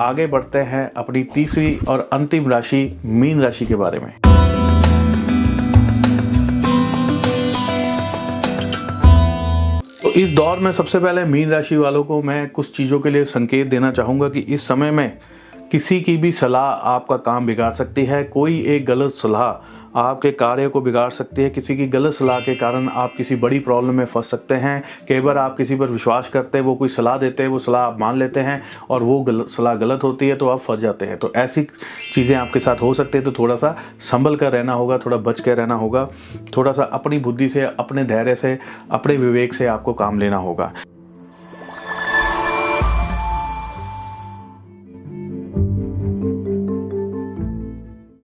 आगे बढ़ते हैं अपनी तीसरी और अंतिम राशि, मीन राशि के बारे में। तो इस दौर में सबसे पहले मीन राशि वालों को मैं कुछ चीज़ों के लिए संकेत देना चाहूँगा कि इस समय में किसी की भी सलाह आपका काम बिगाड़ सकती है। कोई एक गलत सलाह आपके कार्य को बिगाड़ सकती है किसी की गलत सलाह के कारण आप किसी बड़ी प्रॉब्लम में फंस सकते हैं। कई बार आप किसी पर विश्वास करते हैं वो कोई सलाह देते हैं वो सलाह आप मान लेते हैं और वो गल, सलाह गलत होती है तो आप फंस जाते हैं। तो ऐसी चीज़ें आपके साथ हो सकती है तो थोड़ा सा संभल कर रहना होगा थोड़ा बच कर रहना होगा थोड़ा सा अपनी बुद्धि से अपने धैर्य से अपने विवेक से आपको काम लेना होगा।